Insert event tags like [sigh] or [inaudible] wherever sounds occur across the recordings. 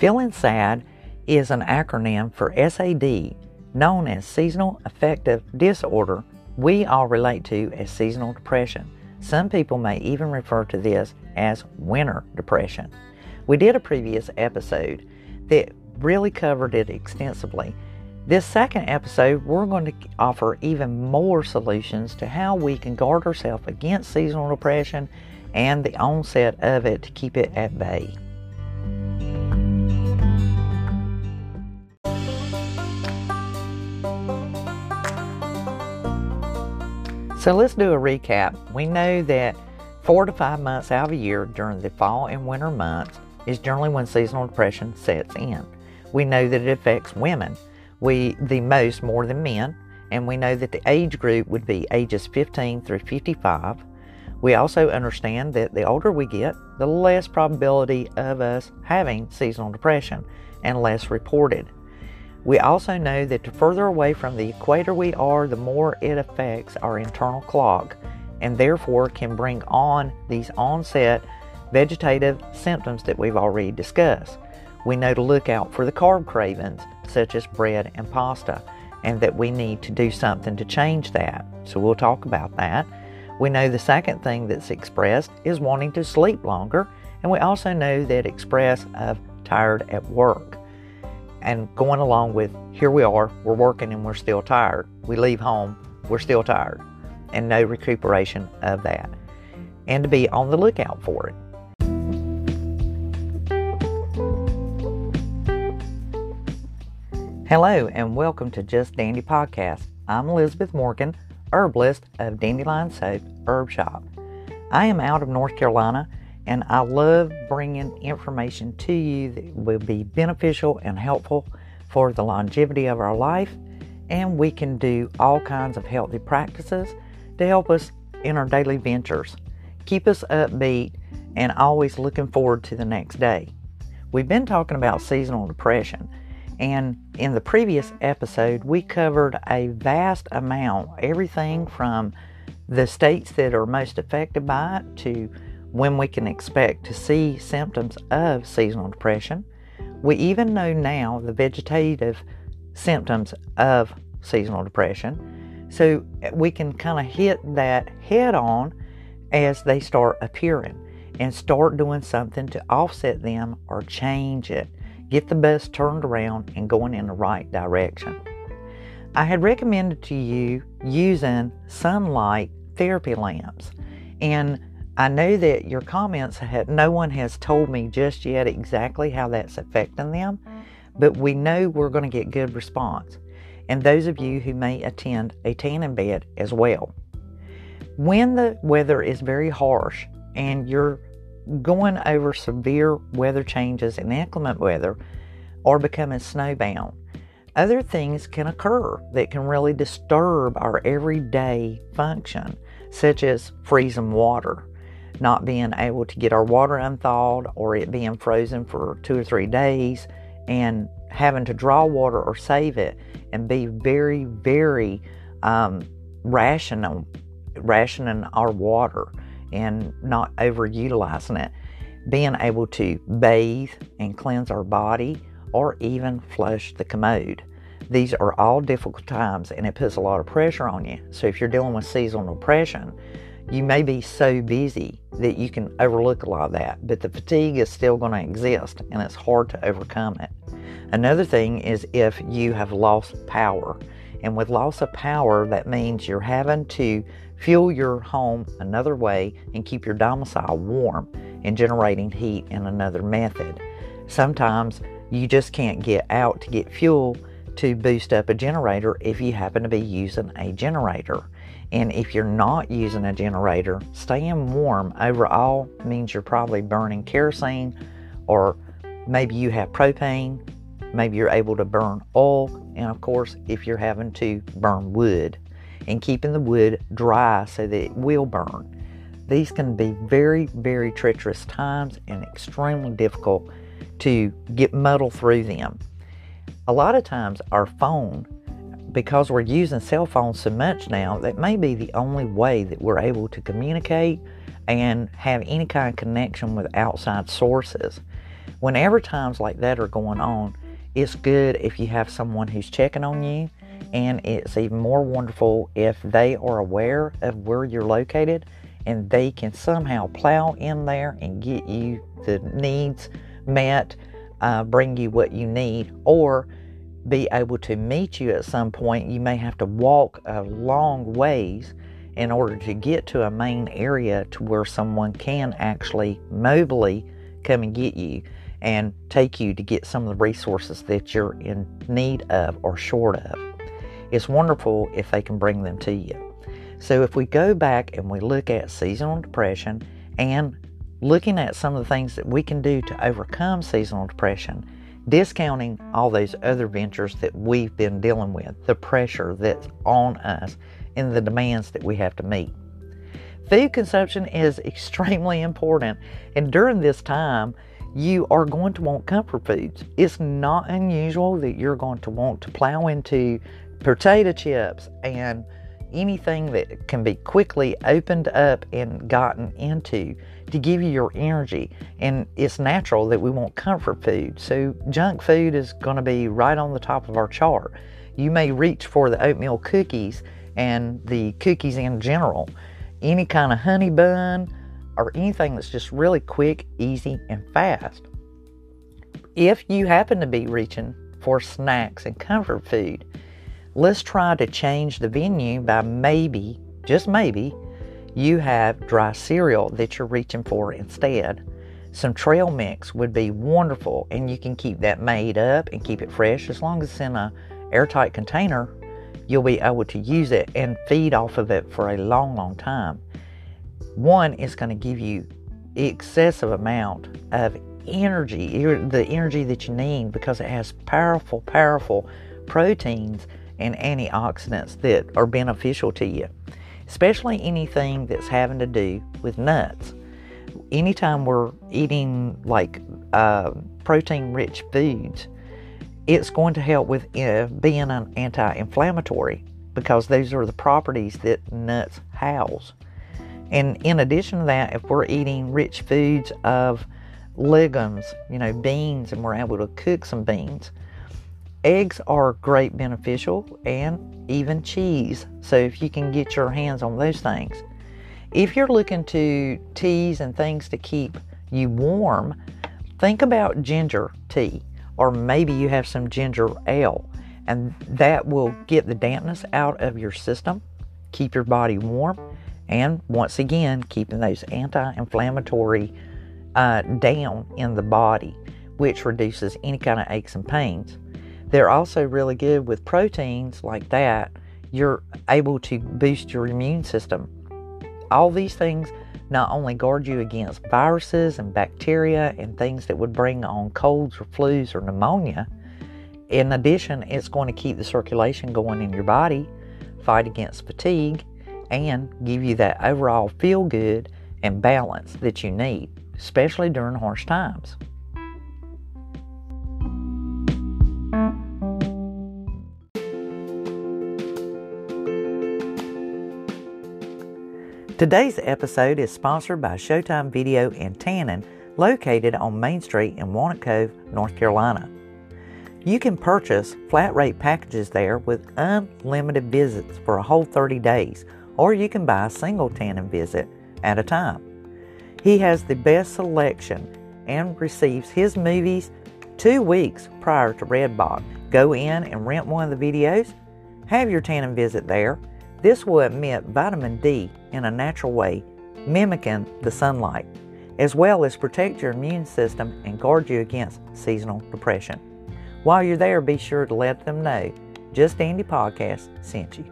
Feeling sad is an acronym for SAD, known as Seasonal Affective Disorder, we all relate to as seasonal depression. Some people may even refer to this as winter depression. We did a previous episode that really covered it extensively. This second episode, we're going to offer even more solutions to how we can guard ourselves against seasonal depression and the onset of it to keep it at bay. So let's do a recap. We know that four to five months out of a year during the fall and winter months is generally when seasonal depression sets in. We know that it affects women we the most more than men, and we know that the age group would be ages 15 through 55. We also understand that the older we get, the less probability of us having seasonal depression and less reported. We also know that the further away from the equator we are, the more it affects our internal clock and therefore can bring on these onset vegetative symptoms that we've already discussed. We know to look out for the carb cravings, such as bread and pasta, and that we need to do something to change that. So we'll talk about that. We know the second thing that's expressed is wanting to sleep longer, and we also know that express of tired at work and going along with here we are, we're working and we're still tired. We leave home, we're still tired, and no recuperation of that. And to be on the lookout for it. Hello, and welcome to Just Dandy Podcast. I'm Elizabeth Morgan, herbalist of Dandelion Soap Herb Shop. I am out of North Carolina and I love bringing information to you that will be beneficial and helpful for the longevity of our life. And we can do all kinds of healthy practices to help us in our daily ventures. Keep us upbeat and always looking forward to the next day. We've been talking about seasonal depression, and in the previous episode, we covered a vast amount everything from the states that are most affected by it to when we can expect to see symptoms of seasonal depression. We even know now the vegetative symptoms of seasonal depression, so we can kind of hit that head on as they start appearing and start doing something to offset them or change it. Get the bus turned around and going in the right direction. I had recommended to you using sunlight therapy lamps, and I know that your comments had no one has told me just yet exactly how that's affecting them, but we know we're going to get good response. And those of you who may attend a tanning bed as well. When the weather is very harsh and you're going over severe weather changes and inclement weather or becoming snowbound, other things can occur that can really disturb our everyday function, such as freezing water not being able to get our water unthawed or it being frozen for two or three days and having to draw water or save it and be very, very um, rational, rationing our water and not overutilizing it. Being able to bathe and cleanse our body or even flush the commode. These are all difficult times and it puts a lot of pressure on you. So if you're dealing with seasonal depression, you may be so busy that you can overlook a lot of that, but the fatigue is still going to exist and it's hard to overcome it. Another thing is if you have lost power. And with loss of power, that means you're having to fuel your home another way and keep your domicile warm and generating heat in another method. Sometimes you just can't get out to get fuel to boost up a generator if you happen to be using a generator. And if you're not using a generator, staying warm overall means you're probably burning kerosene or maybe you have propane, maybe you're able to burn oil, and of course, if you're having to burn wood and keeping the wood dry so that it will burn. These can be very, very treacherous times and extremely difficult to get muddled through them. A lot of times, our phone because we're using cell phones so much now, that may be the only way that we're able to communicate and have any kind of connection with outside sources. Whenever times like that are going on, it's good if you have someone who's checking on you, and it's even more wonderful if they are aware of where you're located and they can somehow plow in there and get you the needs met, uh, bring you what you need, or be able to meet you at some point. You may have to walk a long ways in order to get to a main area to where someone can actually mobily come and get you and take you to get some of the resources that you're in need of or short of. It's wonderful if they can bring them to you. So, if we go back and we look at seasonal depression and looking at some of the things that we can do to overcome seasonal depression, discounting all those other ventures that we've been dealing with, the pressure that's on us, and the demands that we have to meet. Food consumption is [laughs] extremely important, and during this time, you are going to want comfort foods. It's not unusual that you're going to want to plow into potato chips and anything that can be quickly opened up and gotten into to give you your energy. And it's natural that we want comfort food. So, junk food is going to be right on the top of our chart. You may reach for the oatmeal cookies and the cookies in general, any kind of honey bun, or anything that's just really quick, easy, and fast. If you happen to be reaching for snacks and comfort food, let's try to change the venue by maybe, just maybe, you have dry cereal that you're reaching for instead. Some trail mix would be wonderful, and you can keep that made up and keep it fresh as long as it's in a airtight container. You'll be able to use it and feed off of it for a long, long time. One is going to give you excessive amount of energy, the energy that you need because it has powerful, powerful proteins and antioxidants that are beneficial to you, especially anything that's having to do with nuts. Anytime we're eating like uh, protein rich foods, it's going to help with uh, being an anti inflammatory because those are the properties that nuts house. And in addition to that, if we're eating rich foods of legumes, you know, beans, and we're able to cook some beans, eggs are great beneficial and even cheese. So if you can get your hands on those things. If you're looking to teas and things to keep you warm, think about ginger tea or maybe you have some ginger ale and that will get the dampness out of your system, keep your body warm, and once again, keeping those anti inflammatory uh, down in the body, which reduces any kind of aches and pains. They're also really good with proteins like that. You're able to boost your immune system. All these things not only guard you against viruses and bacteria and things that would bring on colds or flus or pneumonia, in addition, it's going to keep the circulation going in your body, fight against fatigue, and give you that overall feel good and balance that you need, especially during harsh times. Today's episode is sponsored by Showtime Video and Tanning, located on Main Street in Walnut Cove, North Carolina. You can purchase flat rate packages there with unlimited visits for a whole 30 days, or you can buy a single tanning visit at a time. He has the best selection and receives his movies two weeks prior to Redbox. Go in and rent one of the videos, have your tanning visit there, this will emit vitamin D in a natural way, mimicking the sunlight, as well as protect your immune system and guard you against seasonal depression. While you're there, be sure to let them know Just Dandy Podcast sent you.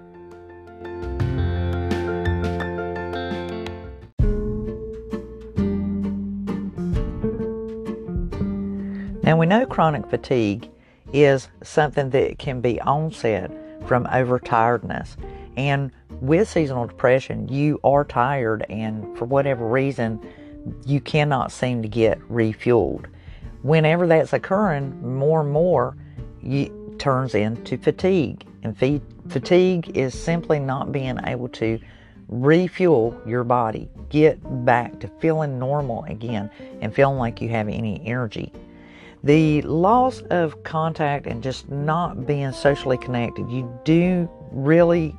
Now, we know chronic fatigue is something that can be onset from overtiredness and with seasonal depression, you are tired, and for whatever reason, you cannot seem to get refueled. Whenever that's occurring, more and more, it turns into fatigue. And fatigue is simply not being able to refuel your body, get back to feeling normal again, and feeling like you have any energy. The loss of contact and just not being socially connected, you do really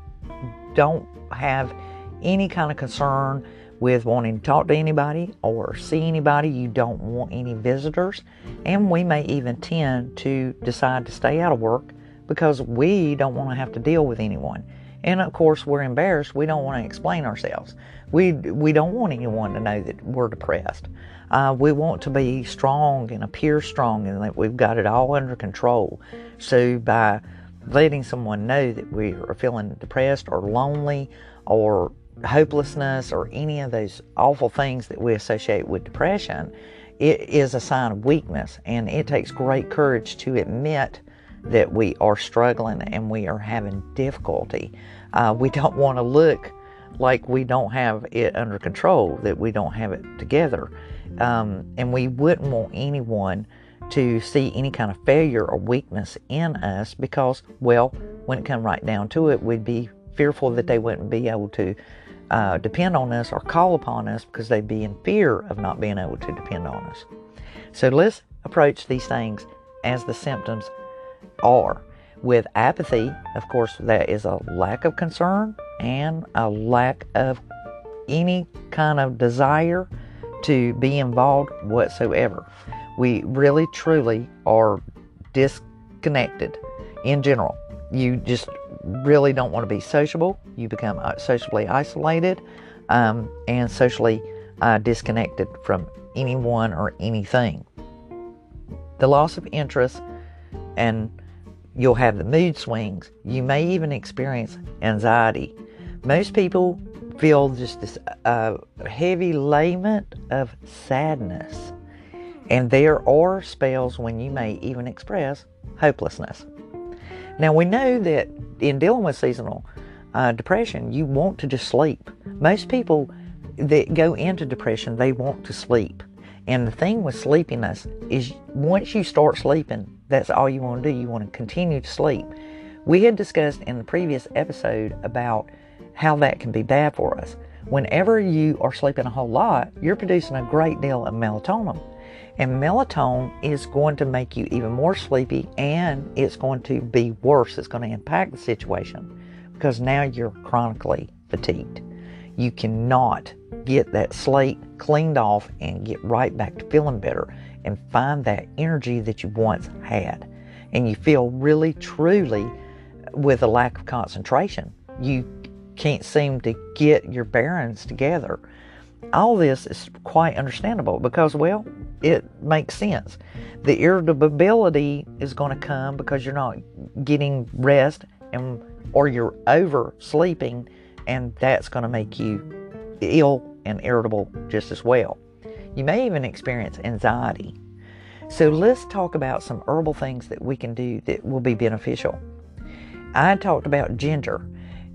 don't have any kind of concern with wanting to talk to anybody or see anybody. You don't want any visitors. And we may even tend to decide to stay out of work because we don't want to have to deal with anyone. And of course, we're embarrassed. We don't want to explain ourselves. We, we don't want anyone to know that we're depressed. Uh, we want to be strong and appear strong and that we've got it all under control. So, by letting someone know that we are feeling depressed or lonely or hopelessness or any of those awful things that we associate with depression, it is a sign of weakness. And it takes great courage to admit that we are struggling and we are having difficulty. Uh, we don't want to look like we don't have it under control, that we don't have it together. Um, and we wouldn't want anyone to see any kind of failure or weakness in us because, well, when it come right down to it, we'd be fearful that they wouldn't be able to uh, depend on us or call upon us because they'd be in fear of not being able to depend on us. So let's approach these things as the symptoms are. With apathy, of course, that is a lack of concern and a lack of any kind of desire to be involved whatsoever. We really, truly are disconnected in general. You just really don't want to be sociable. You become uh, socially isolated um, and socially uh, disconnected from anyone or anything. The loss of interest and You'll have the mood swings. You may even experience anxiety. Most people feel just this uh, heavy lament of sadness. And there are spells when you may even express hopelessness. Now, we know that in dealing with seasonal uh, depression, you want to just sleep. Most people that go into depression, they want to sleep. And the thing with sleepiness is once you start sleeping, that's all you want to do. You want to continue to sleep. We had discussed in the previous episode about how that can be bad for us. Whenever you are sleeping a whole lot, you're producing a great deal of melatonin. And melatonin is going to make you even more sleepy and it's going to be worse. It's going to impact the situation because now you're chronically fatigued. You cannot get that slate cleaned off and get right back to feeling better and find that energy that you once had. And you feel really, truly with a lack of concentration. You can't seem to get your bearings together. All this is quite understandable because, well, it makes sense. The irritability is going to come because you're not getting rest and or you're oversleeping and that's going to make you ill and irritable just as well. You may even experience anxiety. So let's talk about some herbal things that we can do that will be beneficial. I talked about ginger.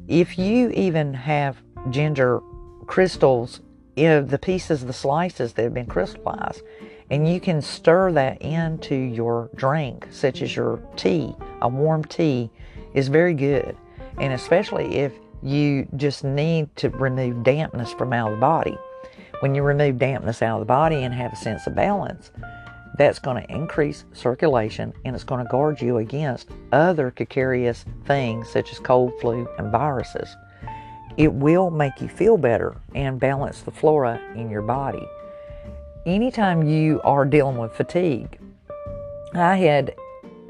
If you even have ginger crystals, you know, the pieces, the slices that have been crystallized, and you can stir that into your drink, such as your tea, a warm tea, is very good. And especially if you just need to remove dampness from out of the body. When you remove dampness out of the body and have a sense of balance, that's going to increase circulation and it's going to guard you against other carious things such as cold, flu, and viruses. It will make you feel better and balance the flora in your body. Anytime you are dealing with fatigue, I had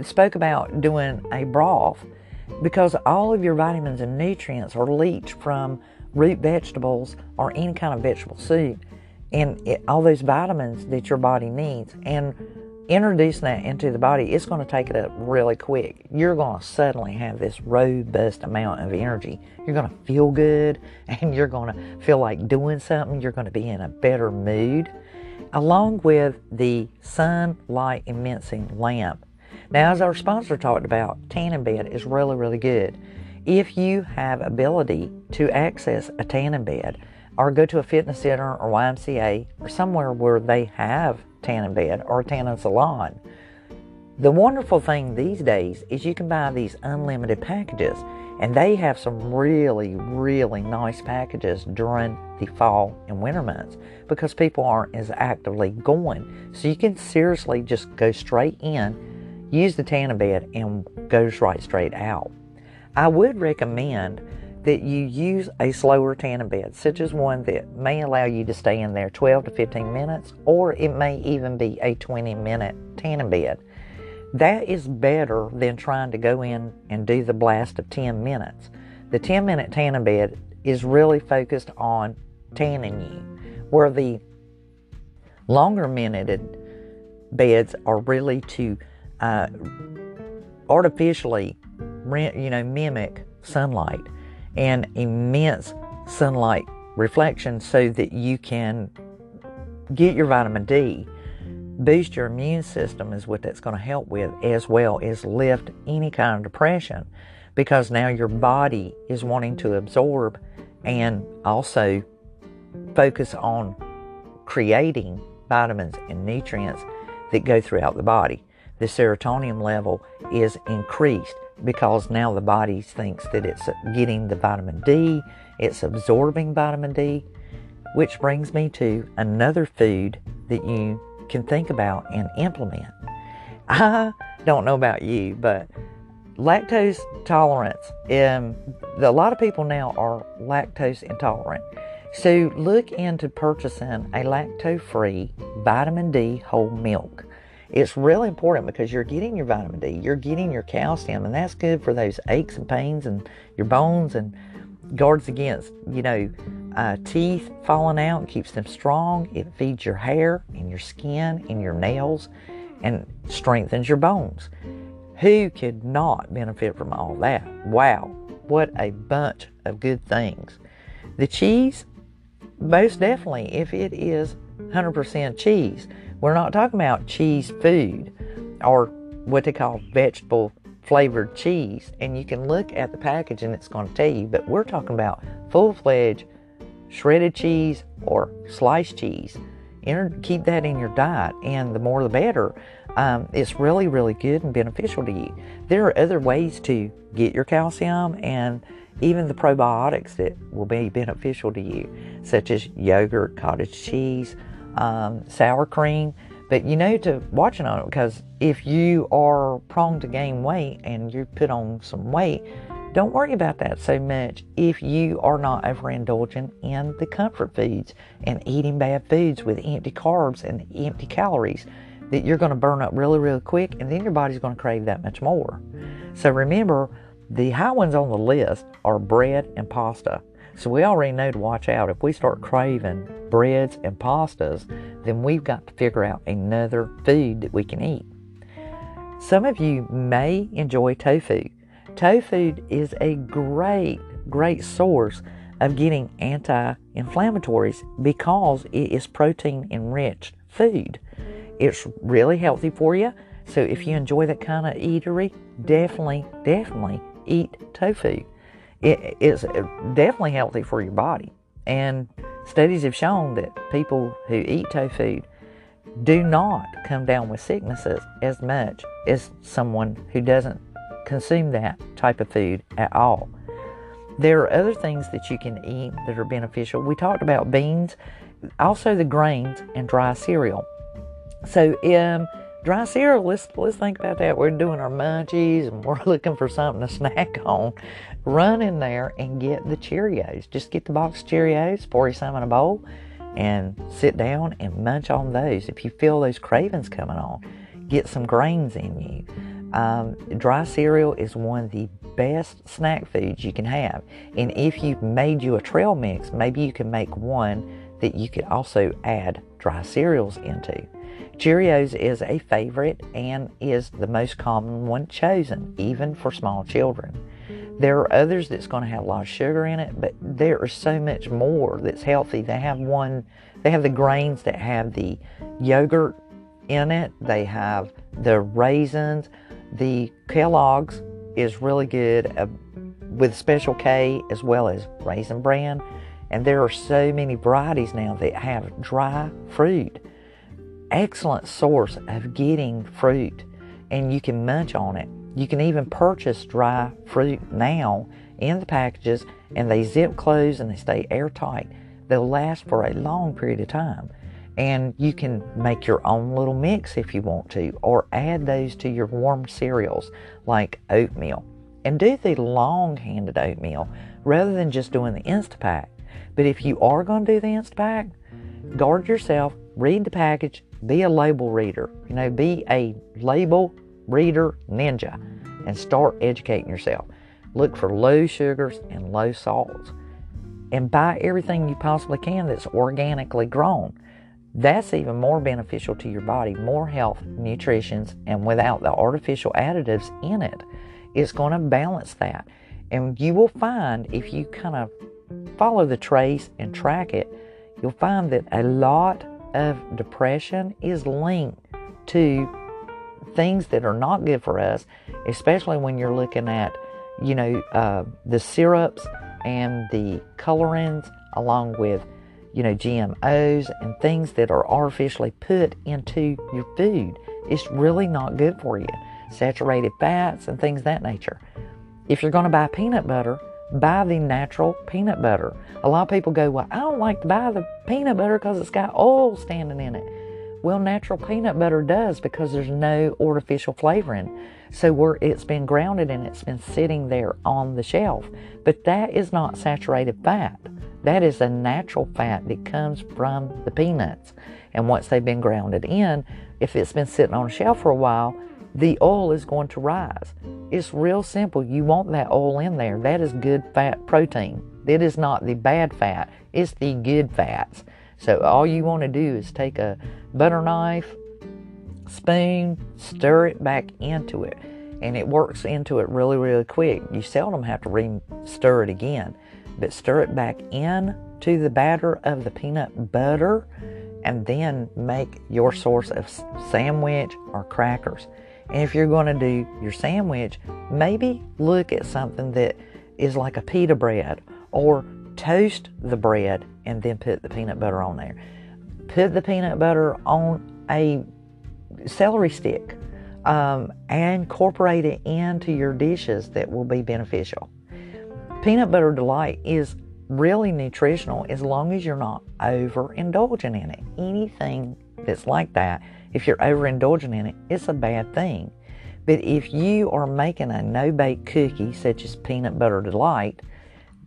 spoke about doing a broth because all of your vitamins and nutrients are leached from root vegetables or any kind of vegetable soup and it, all those vitamins that your body needs and introducing that into the body it's going to take it up really quick. You're going to suddenly have this robust amount of energy. You're going to feel good [laughs] and you're going to feel like doing something. You're going to be in a better mood along with the sunlight immersing lamp. Now, as our sponsor talked about, tanning bed is really, really good. If you have ability to access a tanning bed or go to a fitness center or YMCA or somewhere where they have tanning bed or a tanning salon, The wonderful thing these days is you can buy these unlimited packages, and they have some really, really nice packages during the fall and winter months because people aren't as actively going. So you can seriously just go straight in, use the tanning bed, and goes right straight out. I would recommend that you use a slower tanning bed, such as one that may allow you to stay in there 12 to 15 minutes, or it may even be a 20 minute tanning bed. That is better than trying to go in and do the blast of 10 minutes. The 10 minute tanning bed is really focused on tanning you, where the longer minuted beds are really to uh, artificially, you know, mimic sunlight and immense sunlight reflection so that you can get your vitamin D boost your immune system is what that's going to help with, as well as lift any kind of depression because now your body is wanting to absorb and also focus on creating vitamins and nutrients that go throughout the body. The serotonin level is increased because now the body thinks that it's getting the vitamin D, it's absorbing vitamin D, which brings me to another food that you can think about and implement. [laughs] I don't know about you, but lactose tolerance, um, a lot of people now are lactose intolerant. So look into purchasing a lactose free vitamin D whole milk. It's really important because you're getting your vitamin D, you're getting your calcium, and that's good for those aches and pains and your bones and guards against, you know, uh, teeth falling out keeps them strong. It feeds your hair and your skin and your nails and strengthens your bones. Who could not benefit from all that? Wow, what a bunch of good things. The cheese, most definitely, if it is 100% cheese, we're not talking about cheese food or what they call vegetable flavored cheese. And you can look at the package and it's going to tell you, but we're talking about full fledged shredded cheese or sliced cheese. Enter, keep that in your diet, and the more the better. Um, it's really, really good and beneficial to you. There are other ways to get your calcium and even the probiotics that will be beneficial to you, such as yogurt, cottage cheese, um, sour cream. But you know to watch it on it because if you are prone to gain weight and you put on some weight, don't worry about that so much if you are not overindulgent in the comfort foods and eating bad foods with empty carbs and empty calories that you're going to burn up really, really quick and then your body's going to crave that much more. So remember, the high ones on the list are bread and pasta. So we already know to watch out. If we start craving breads and pastas, then we've got to figure out another food that we can eat. Some of you may enjoy tofu. Tofu is a great, great source of getting anti inflammatories because it is protein enriched food. It's really healthy for you. So if you enjoy that kind of eatery, definitely, definitely eat tofu. It is definitely healthy for your body. And studies have shown that people who eat tofu do not come down with sicknesses as much as someone who doesn't consume that type of food at all. There are other things that you can eat that are beneficial. We talked about beans, also the grains and dry cereal. So, um, dry cereal, let's let's think about that. We're doing our munchies and [laughs] we're looking for something to snack on. Run in there and get the Cheerios. Just get the box Cheerios, pour you some in a bowl, and sit down and munch on those. If you feel those cravings coming on, get some grains in you. Um, dry cereal is one of the best snack foods you can have. And if you've made you a trail mix, maybe you can make one that you could also add dry cereals into. Cheerios is a favorite and is the most common one chosen, even for small children. There are others that's going to have a lot of sugar in it, but there is so much more that's healthy. They have one, they have the grains that have the yogurt in it, they have the raisins, the Kellogg's is really good uh, with Special K as well as Raisin Bran. And there are so many varieties now that have dry fruit. Excellent source of getting fruit. and you can munch on it. You can even purchase dry fruit now in the packages and they zip close and they stay airtight. They'll last for a long period of time. And you can make your own little mix if you want to, or add those to your warm cereals like oatmeal. And do the long handed oatmeal rather than just doing the Instapack. But if you are going to do the Instapack, guard yourself, read the package, be a label reader. You know, be a label reader ninja and start educating yourself. Look for low sugars and low salts. And buy everything you possibly can that's organically grown. That's even more beneficial to your body, more health, nutrition, and without the artificial additives in it. It's going to balance that. And you will find if you kind of follow the trace and track it, you'll find that a lot of depression is linked to things that are not good for us, especially when you're looking at, you know, uh, the syrups and the colorings, along with, you know, GMOs and things that are artificially put into your food. It's really not good for you. Saturated fats and things that nature. If you're going to buy peanut butter, buy the natural peanut butter. A lot of people go, Well, I don't like to buy the peanut butter because it's got oil standing in it. Well, natural peanut butter does because there's no artificial flavoring. So where it's been grounded and it's been sitting there on the shelf. But that is not saturated fat. That is a natural fat that comes from the peanuts. And once they've been grounded in, if it's been sitting on a shelf for a while, the oil is going to rise. It's real simple. You want that oil in there. That is good fat protein. That is not the bad fat, it's the good fats. So all you want to do is take a butter knife, spoon, stir it back into it. And it works into it really, really quick. You seldom have to re stir it again, but stir it back in to the batter of the peanut butter and then make your source of sandwich or crackers. And if you're going to do your sandwich, maybe look at something that is like a pita bread or toast the bread and then put the peanut butter on there. Put the peanut butter on a celery stick um, and incorporate it into your dishes that will be beneficial. Peanut butter delight is really nutritional as long as you're not overindulging in it. Anything that's like that, if you're overindulging in it, it's a bad thing. But if you are making a no bake cookie, such as peanut butter delight,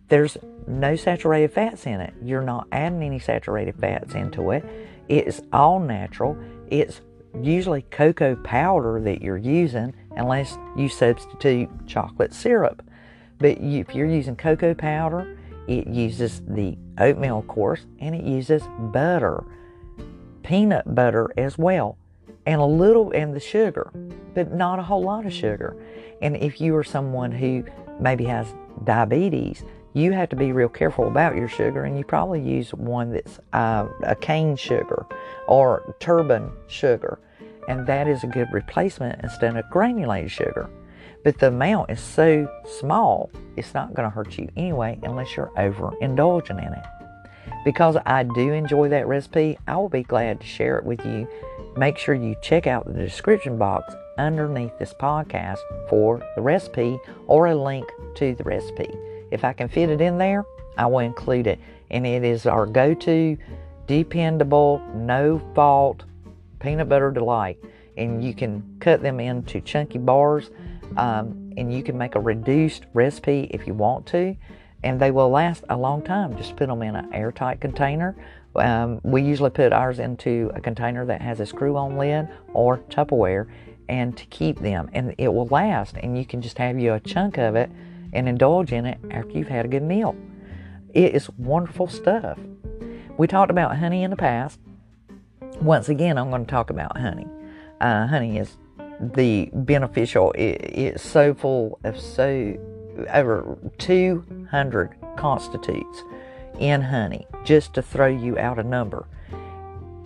there's no saturated fats in it. You're not adding any saturated fats into it. It's all natural. It's usually cocoa powder that you're using, unless you substitute chocolate syrup. But if you're using cocoa powder, it uses the oatmeal, of course, and it uses butter, peanut butter as well, and a little, and the sugar, but not a whole lot of sugar. And if you are someone who maybe has diabetes, you have to be real careful about your sugar, and you probably use one that's uh, a cane sugar or turban sugar, and that is a good replacement instead of granulated sugar. But the amount is so small, it's not going to hurt you anyway unless you're overindulging in it. Because I do enjoy that recipe, I will be glad to share it with you. Make sure you check out the description box underneath this podcast for the recipe or a link to the recipe. If I can fit it in there, I will include it. And it is our go to, dependable, no fault peanut butter delight. And you can cut them into chunky bars um, and you can make a reduced recipe if you want to. And they will last a long time. Just put them in an airtight container. Um, we usually put ours into a container that has a screw on lid or Tupperware and to keep them. And it will last. And you can just have you a chunk of it and indulge in it after you've had a good meal. It is wonderful stuff. We talked about honey in the past. Once again, I'm going to talk about honey. Uh, honey is the beneficial. It, it's so full of so over 200 constitutes in honey, just to throw you out a number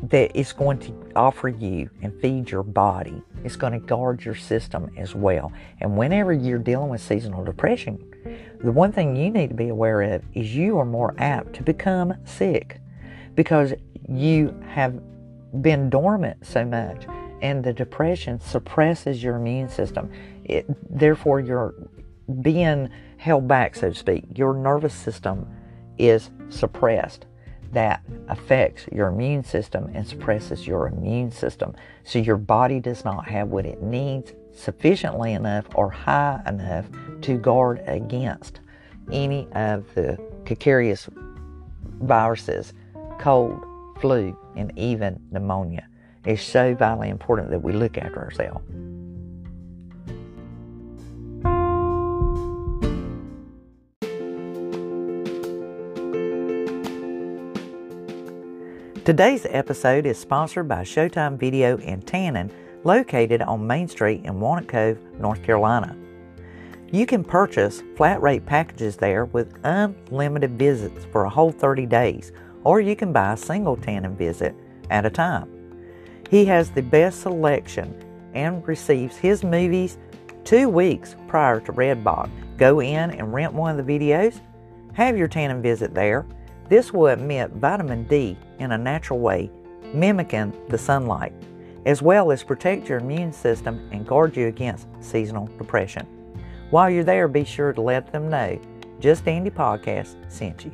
that it's going to offer you and feed your body. It's going to guard your system as well. And whenever you're dealing with seasonal depression, the one thing you need to be aware of is you are more apt to become sick because you have been dormant so much and the depression suppresses your immune system. It, therefore, you're being held back, so to speak. Your nervous system is suppressed. That affects your immune system and suppresses your immune system. So your body does not have what it needs sufficiently enough or high enough to guard against any of the calcareous viruses, cold, flu, and even pneumonia. It's so vitally important that we look after ourselves. Today's episode is sponsored by Showtime Video in Tannin, located on Main Street in Walnut Cove, North Carolina. You can purchase flat rate packages there with unlimited visits for a whole 30 days, or you can buy a single tannin visit at a time. He has the best selection and receives his movies two weeks prior to Redbox. Go in and rent one of the videos, have your tannin visit there this will emit vitamin D in a natural way, mimicking the sunlight, as well as protect your immune system and guard you against seasonal depression. While you're there, be sure to let them know Just Dandy Podcast sent you.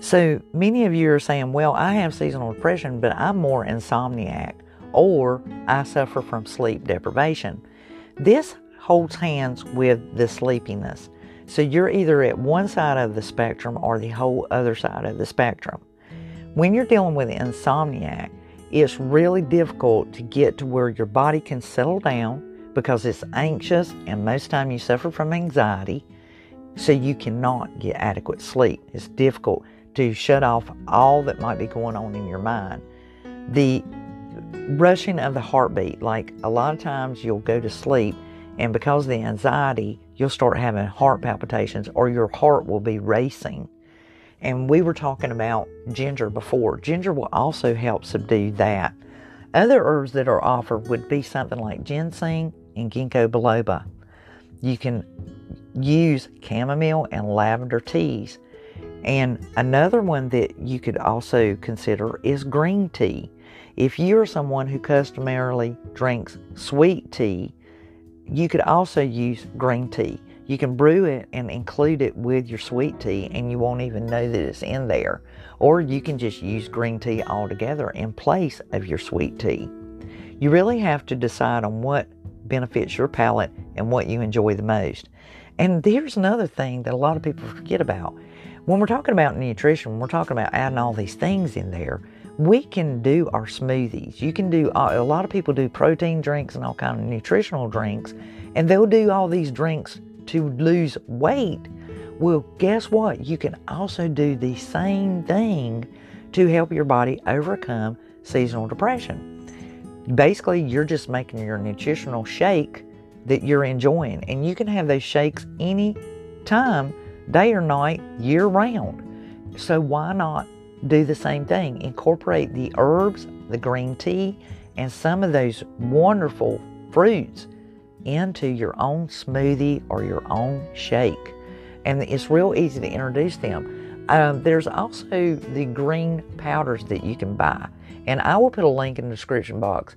So many of you are saying, well, I have seasonal depression, but I'm more insomniac or I suffer from sleep deprivation. This holds hands with the sleepiness. So you're either at one side of the spectrum or the whole other side of the spectrum. When you're dealing with insomniac, it's really difficult to get to where your body can settle down because it's anxious and most time you suffer from anxiety so you cannot get adequate sleep. It's difficult to shut off all that might be going on in your mind. The rushing of the heartbeat. Like a lot of times you'll go to sleep, and because of the anxiety, you'll start having heart palpitations or your heart will be racing. And we were talking about ginger before. Ginger will also help subdue that. Other herbs that are offered would be something like ginseng and ginkgo biloba. You can use chamomile and lavender teas. And another one that you could also consider is green tea. If you're someone who customarily drinks sweet tea, you could also use green tea. You can brew it and include it with your sweet tea, and you won't even know that it's in there. Or you can just use green tea altogether in place of your sweet tea. You really have to decide on what benefits your palate and what you enjoy the most. And there's another thing that a lot of people forget about. When we're talking about nutrition, we're talking about adding all these things in there we can do our smoothies. You can do uh, a lot of people do protein drinks and all kind of nutritional drinks, and they'll do all these drinks to lose weight. Well, guess what? You can also do the same thing to help your body overcome seasonal depression. Basically, you're just making your nutritional shake that you're enjoying, and you can have those shakes any time, day or night, year round. So, why not do the same thing. Incorporate the herbs, the green tea, and some of those wonderful fruits into your own smoothie or your own shake. And it's real easy to introduce them. Um, there's also the green powders that you can buy. And I will put a link in the description box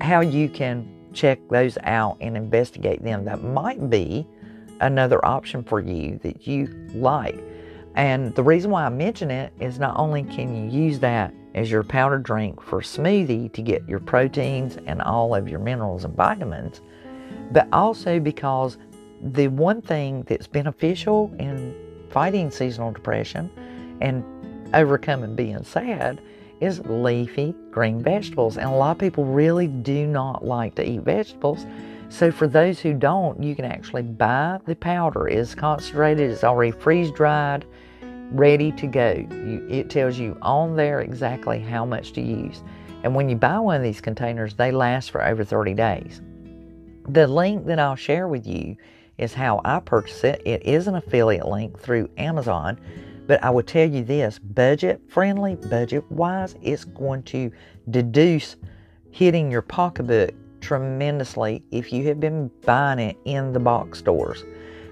how you can check those out and investigate them. That might be another option for you that you like. And the reason why I mention it is not only can you use that as your powder drink for smoothie to get your proteins and all of your minerals and vitamins, but also because the one thing that's beneficial in fighting seasonal depression and overcoming being sad is leafy green vegetables. And a lot of people really do not like to eat vegetables. So for those who don't, you can actually buy the powder. It's concentrated, it's already freeze dried ready to go. You, it tells you on there exactly how much to use. And when you buy one of these containers, they last for over 30 days. The link that I'll share with you is how I purchase it. It is an affiliate link through Amazon, but I would tell you this budget friendly, budget wise, it's going to deduce hitting your pocketbook tremendously if you have been buying it in the box stores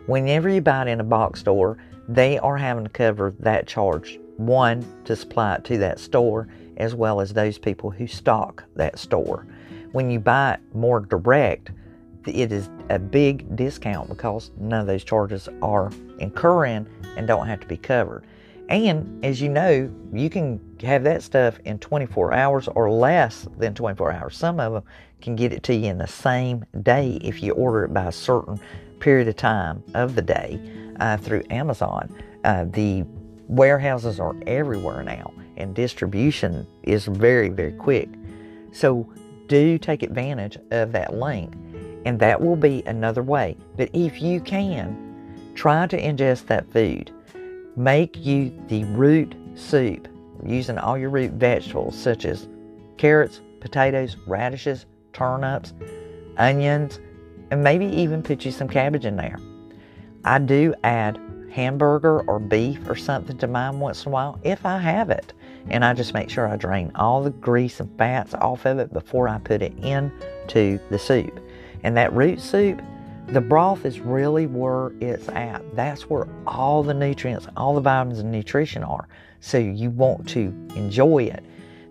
Whenever you buy it in a box store, they are having to cover that charge. One, to supply it to that store, as well as those people who stock that store. When you buy it more direct, it is a big discount because none of those charges are incurring and don't have to be covered. And as you know, you can have that stuff in 24 hours or less than 24 hours. Some of them can get it to you in the same day if you order it by a certain period of time of the day uh, through Amazon. Uh, the warehouses are everywhere now, and distribution is very, very quick. So do take advantage of that link, and that will be another way. But if you can, try to ingest that food. Make you the root soup using all your root vegetables such as carrots, potatoes, radishes, turnips, onions, and maybe even put you some cabbage in there. I do add hamburger or beef or something to mine once in a while if I have it. And I just make sure I drain all the grease and fats off of it before I put it into the soup. And that root soup the broth is really where it's at. That's where all the nutrients, all the vitamins and nutrition are. So you want to enjoy it.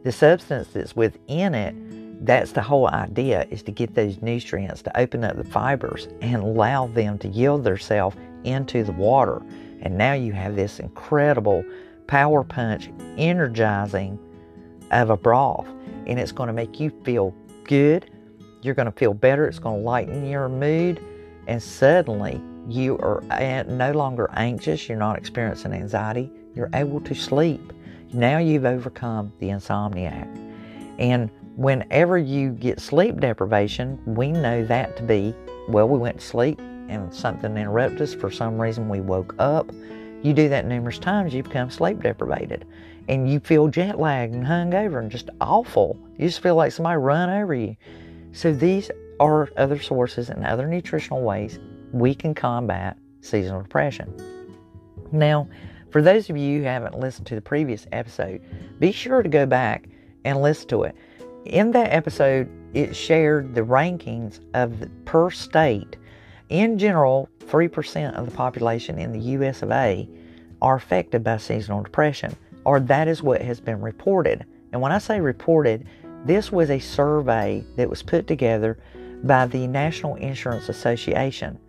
The substance that's within it, that's the whole idea, is to get those nutrients to open up the fibers and allow them to yield themselves into the water. And now you have this incredible power punch, energizing of a broth. And it's going to make you feel good. You're going to feel better. It's going to lighten your mood and suddenly you are no longer anxious, you're not experiencing anxiety, you're able to sleep. Now you've overcome the insomniac. And whenever you get sleep deprivation, we know that to be well, we went to sleep and something interrupted us. For some reason, we woke up. You do that numerous times, you become sleep deprived. And you feel jet lagged and hungover and just awful. You just feel like somebody run over you. So these are other sources and other nutritional ways we can combat seasonal depression. Now, for those of you who haven't listened to the previous episode, be sure to go back and listen to it. In that episode, it shared the rankings of the, per state. In general, 3% of the population in the US of A are affected by seasonal depression, or that is what has been reported. And when I say reported, this was a survey that was put together by the National Insurance Association,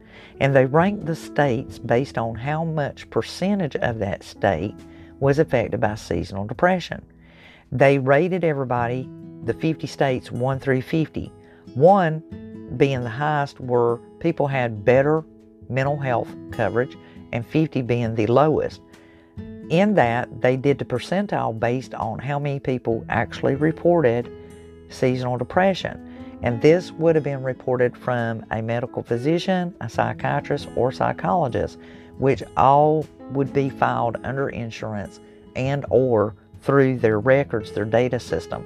and they ranked the states based on how much percentage of that state was affected by seasonal depression. They rated everybody, the 50 states 1 through 50. 1 being the highest where people had better mental health coverage, and 50 being the lowest. In that, they did the percentile based on how many people actually reported seasonal depression. And this would have been reported from a medical physician, a psychiatrist, or psychologist, which all would be filed under insurance and or through their records, their data system.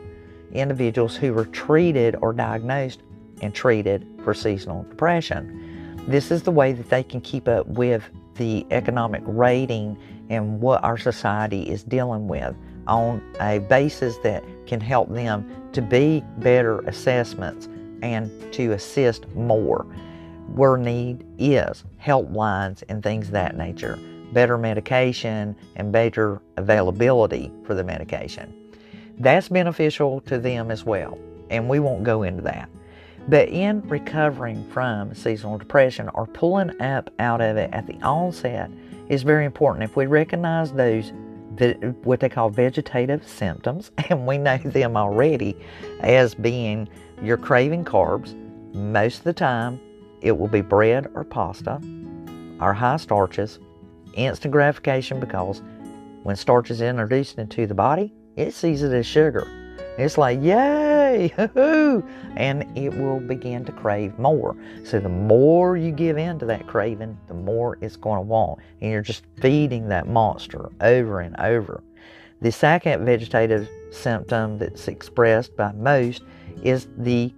Individuals who were treated or diagnosed and treated for seasonal depression. This is the way that they can keep up with the economic rating and what our society is dealing with on a basis that can help them to be better assessments and to assist more where need is helplines and things of that nature better medication and better availability for the medication that's beneficial to them as well and we won't go into that but in recovering from seasonal depression or pulling up out of it at the onset is very important if we recognize those what they call vegetative symptoms, [laughs] and we know them already as being you're craving carbs. Most of the time, it will be bread or pasta, or high starches, instant gratification because when starch is introduced into the body, it sees it as sugar. It's like, yay, hoo and it will begin to crave more. So the more you give in to that craving, the more it's going to want. And you're just feeding that monster over and over. The second vegetative symptom that's expressed by most is the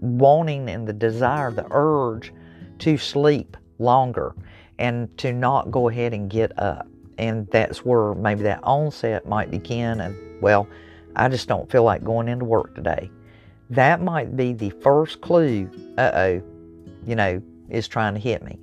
wanting and the desire, the urge to sleep longer and to not go ahead and get up. And that's where maybe that onset might begin. And well, I just don't feel like going into work today. That might be the first clue, uh oh, you know, is trying to hit me.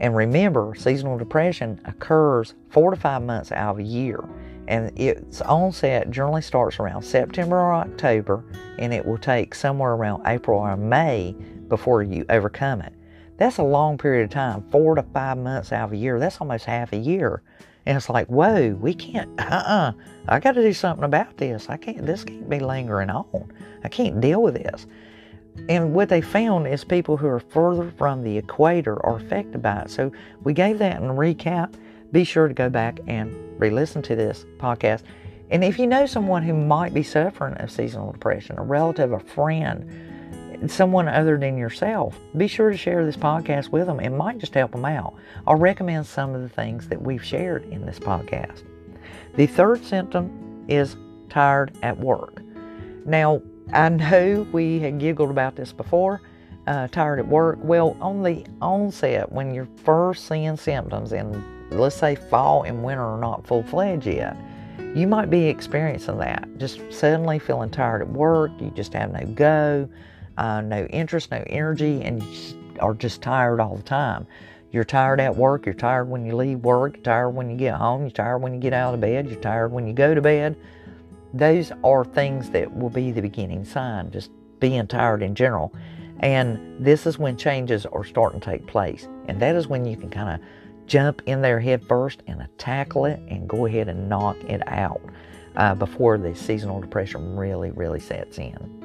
And remember, seasonal depression occurs four to five months out of a year. And its onset generally starts around September or October, and it will take somewhere around April or May before you overcome it. That's a long period of time, four to five months out of a year. That's almost half a year. And it's like, whoa, we can't, uh uh-uh, uh I got to do something about this. I can't, this can't be lingering on. I can't deal with this. And what they found is people who are further from the equator are affected by it. So we gave that in recap. Be sure to go back and re listen to this podcast. And if you know someone who might be suffering of seasonal depression, a relative, a friend, someone other than yourself, be sure to share this podcast with them. It might just help them out. I'll recommend some of the things that we've shared in this podcast. The third symptom is tired at work. Now, I know we had giggled about this before. Uh, tired at work. Well, on the onset, when you're first seeing symptoms, and let's say fall and winter are not full fledged yet, you might be experiencing that. Just suddenly feeling tired at work, you just have no go, uh, no interest, no energy, and are just tired all the time. You're tired at work, you're tired when you leave work, you're tired when you get home, you're tired when you get out of bed, you're tired when you go to bed. Those are things that will be the beginning sign, just being tired in general. And this is when changes are starting to take place. And that is when you can kind of jump in there head first and tackle it and go ahead and knock it out uh, before the seasonal depression really, really sets in.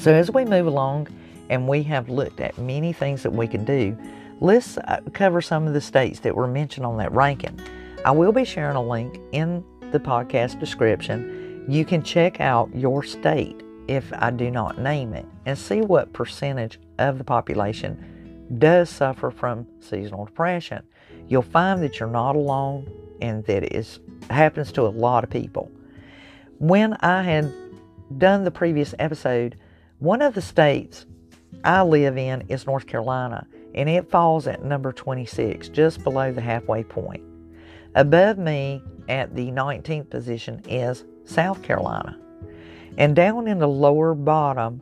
So, as we move along and we have looked at many things that we can do, let's uh, cover some of the states that were mentioned on that ranking. I will be sharing a link in the podcast description, you can check out your state if I do not name it and see what percentage of the population does suffer from seasonal depression. You'll find that you're not alone and that it happens to a lot of people. When I had done the previous episode, one of the states I live in is North Carolina, and it falls at number 26, just below the halfway point. Above me at the 19th position is South Carolina. And down in the lower bottom,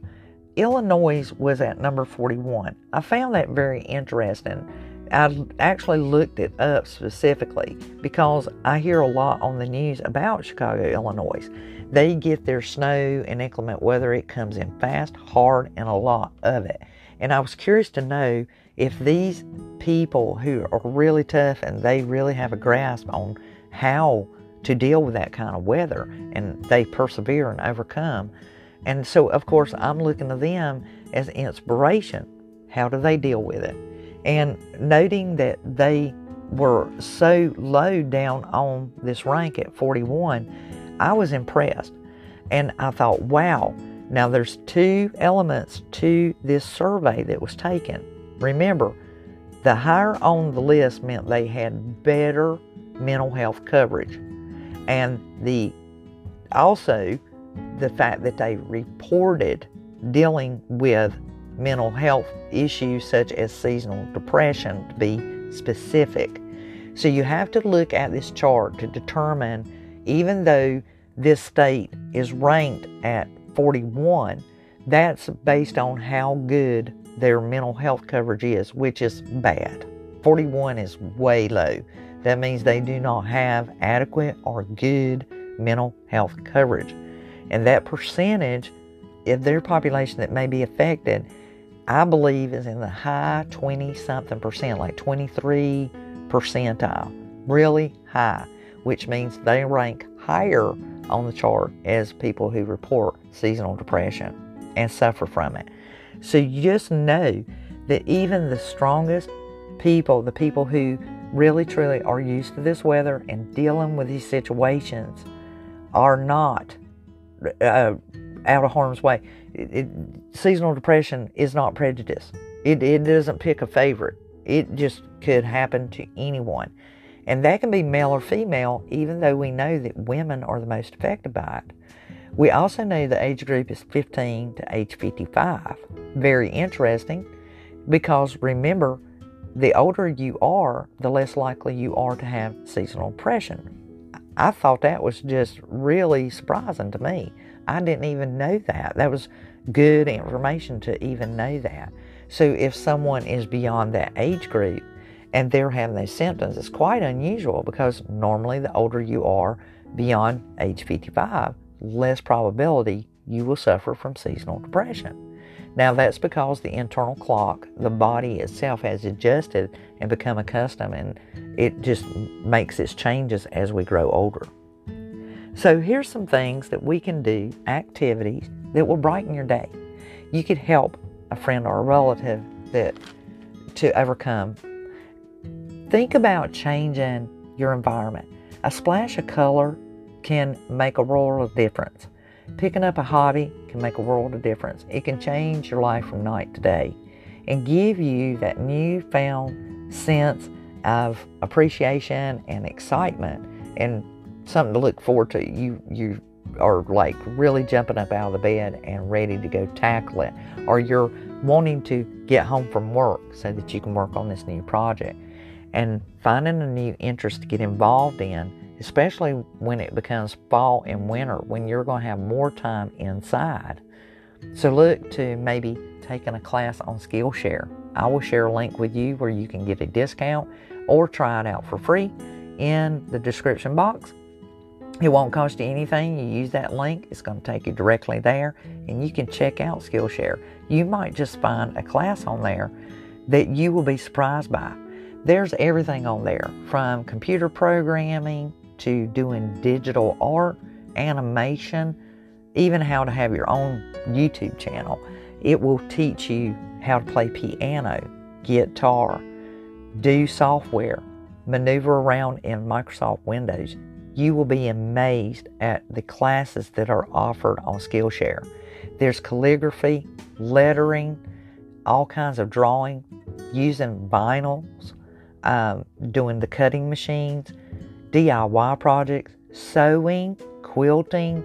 Illinois was at number 41. I found that very interesting. I actually looked it up specifically because I hear a lot on the news about Chicago, Illinois. They get their snow and inclement weather, it comes in fast, hard, and a lot of it. And I was curious to know if these people who are really tough and they really have a grasp on how to deal with that kind of weather and they persevere and overcome. And so, of course, I'm looking to them as inspiration. How do they deal with it? And noting that they were so low down on this rank at 41, I was impressed. And I thought, wow, now there's two elements to this survey that was taken. Remember, the higher on the list meant they had better mental health coverage. And the also the fact that they reported dealing with mental health issues such as seasonal depression to be specific. So you have to look at this chart to determine even though this state is ranked at 41, that's based on how good their mental health coverage is, which is bad. 41 is way low. That means they do not have adequate or good mental health coverage. And that percentage of their population that may be affected, I believe, is in the high 20 something percent, like 23 percentile, really high, which means they rank higher on the chart as people who report seasonal depression and suffer from it. So you just know that even the strongest people, the people who really truly are used to this weather and dealing with these situations, are not uh, out of harm's way. It, it, seasonal depression is not prejudice. It, it doesn't pick a favorite. It just could happen to anyone. And that can be male or female, even though we know that women are the most affected by it. We also know the age group is 15 to age 55. Very interesting because remember, the older you are, the less likely you are to have seasonal depression. I thought that was just really surprising to me. I didn't even know that. That was good information to even know that. So if someone is beyond that age group and they're having those symptoms, it's quite unusual because normally the older you are beyond age 55, less probability you will suffer from seasonal depression. Now, that's because the internal clock, the body itself, has adjusted and become accustomed, and it just makes its changes as we grow older. So, here's some things that we can do, activities that will brighten your day. You could help a friend or a relative that to overcome. Think about changing your environment. A splash of color can make a world of difference. Picking up a hobby can make a world of difference. It can change your life from night to day and give you that newfound sense of appreciation and excitement and something to look forward to. You you are like really jumping up out of the bed and ready to go tackle it, or you're wanting to get home from work so that you can work on this new project and finding a new interest to get involved in especially when it becomes fall and winter when you're going to have more time inside. So look to maybe taking a class on Skillshare. I will share a link with you where you can get a discount or try it out for free in the description box. It won't cost you anything. You use that link, it's going to take you directly there, and you can check out Skillshare. You might just find a class on there that you will be surprised by. There's everything on there from computer programming to doing digital art, animation, even how to have your own YouTube channel. It will teach you how to play piano, guitar, do software, maneuver around in Microsoft Windows. You will be amazed at the classes that are offered on Skillshare. There's calligraphy, lettering, all kinds of drawing, using vinyls, um, doing the cutting machines, DIY projects, sewing, quilting,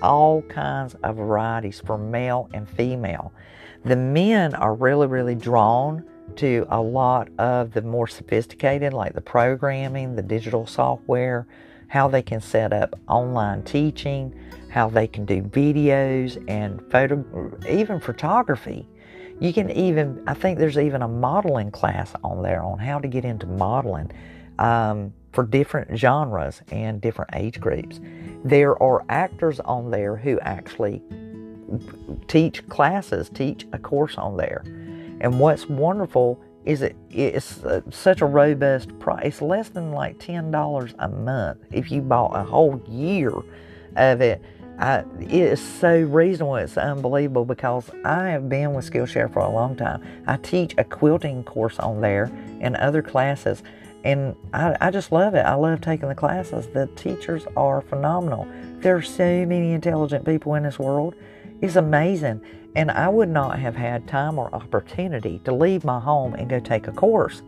all kinds of varieties for male and female. The men are really, really drawn to a lot of the more sophisticated, like the programming, the digital software, how they can set up online teaching, how they can do videos and photo, even photography. You can even, I think there's even a modeling class on there on how to get into modeling. Um, for different genres and different age groups. There are actors on there who actually teach classes, teach a course on there. And what's wonderful is it it's uh, such a robust price. It's less than like ten dollars a month if you bought a whole year of it. I, it is so reasonable. It's unbelievable because I have been with Skillshare for a long time. I teach a quilting course on there and other classes and I, I just love it. I love taking the classes. The teachers are phenomenal. There are so many intelligent people in this world. It's amazing. And I would not have had time or opportunity to leave my home and go take a course.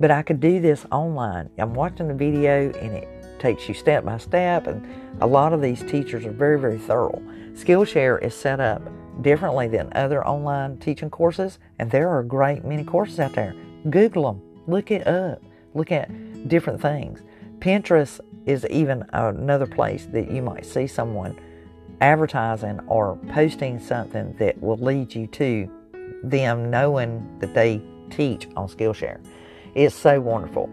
But I could do this online. I'm watching the video and it takes you step by step. And a lot of these teachers are very, very thorough. Skillshare is set up differently than other online teaching courses. And there are a great many courses out there. Google them, look it up look at different things. Pinterest is even another place that you might see someone advertising or posting something that will lead you to them knowing that they teach on Skillshare. It's so wonderful.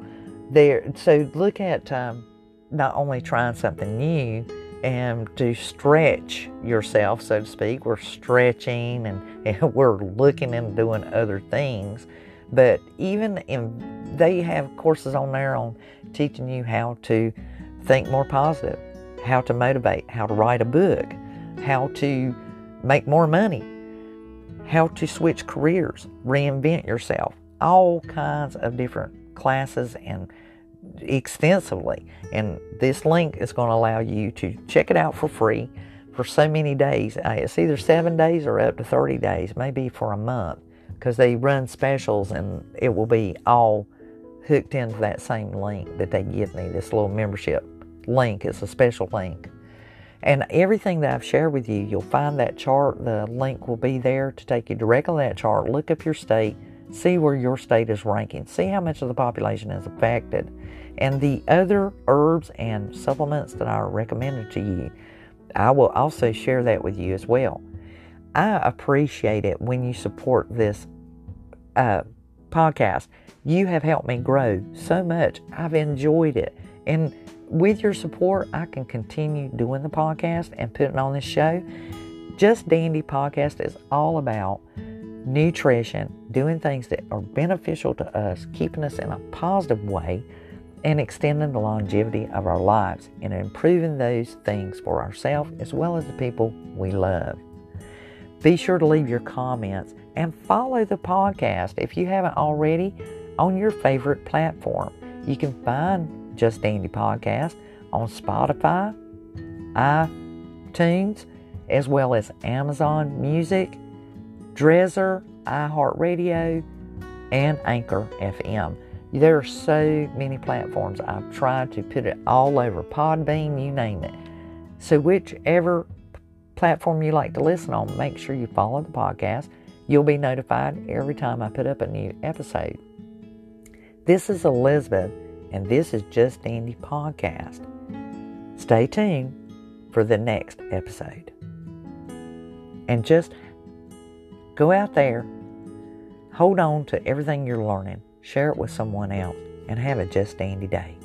There, so look at um, not only trying something new and to stretch yourself, so to speak. We're stretching and, [laughs] and we're looking and doing other things but even in, they have courses on there on teaching you how to think more positive, how to motivate, how to write a book, how to make more money, how to switch careers, reinvent yourself, all kinds of different classes and extensively. And this link is going to allow you to check it out for free for so many days. Uh, it's either seven days or up to 30 days, maybe for a month because they run specials and it will be all hooked into that same link that they give me. This little membership link is a special link. And everything that I've shared with you, you'll find that chart. The link will be there to take you directly to that chart. Look up your state, see where your state is ranking, see how much of the population is affected. And the other herbs and supplements that I recommended to you, I will also share that with you as well. I appreciate it when you support this uh, podcast. You have helped me grow so much. I've enjoyed it. And with your support, I can continue doing the podcast and putting on this show. Just Dandy Podcast is all about nutrition, doing things that are beneficial to us, keeping us in a positive way, and extending the longevity of our lives and improving those things for ourselves as well as the people we love. Be sure to leave your comments and follow the podcast if you haven't already on your favorite platform. You can find Just Dandy Podcast on Spotify, iTunes, as well as Amazon Music, Deezer, iHeartRadio, and Anchor FM. There are so many platforms. I've tried to put it all over Podbean, you name it. So, whichever platform you like to listen on, make sure you follow the podcast. You'll be notified every time I put up a new episode. This is Elizabeth, and this is Just Dandy Podcast. Stay tuned for the next episode. And just go out there, hold on to everything you're learning, share it with someone else, and have a Just Dandy day.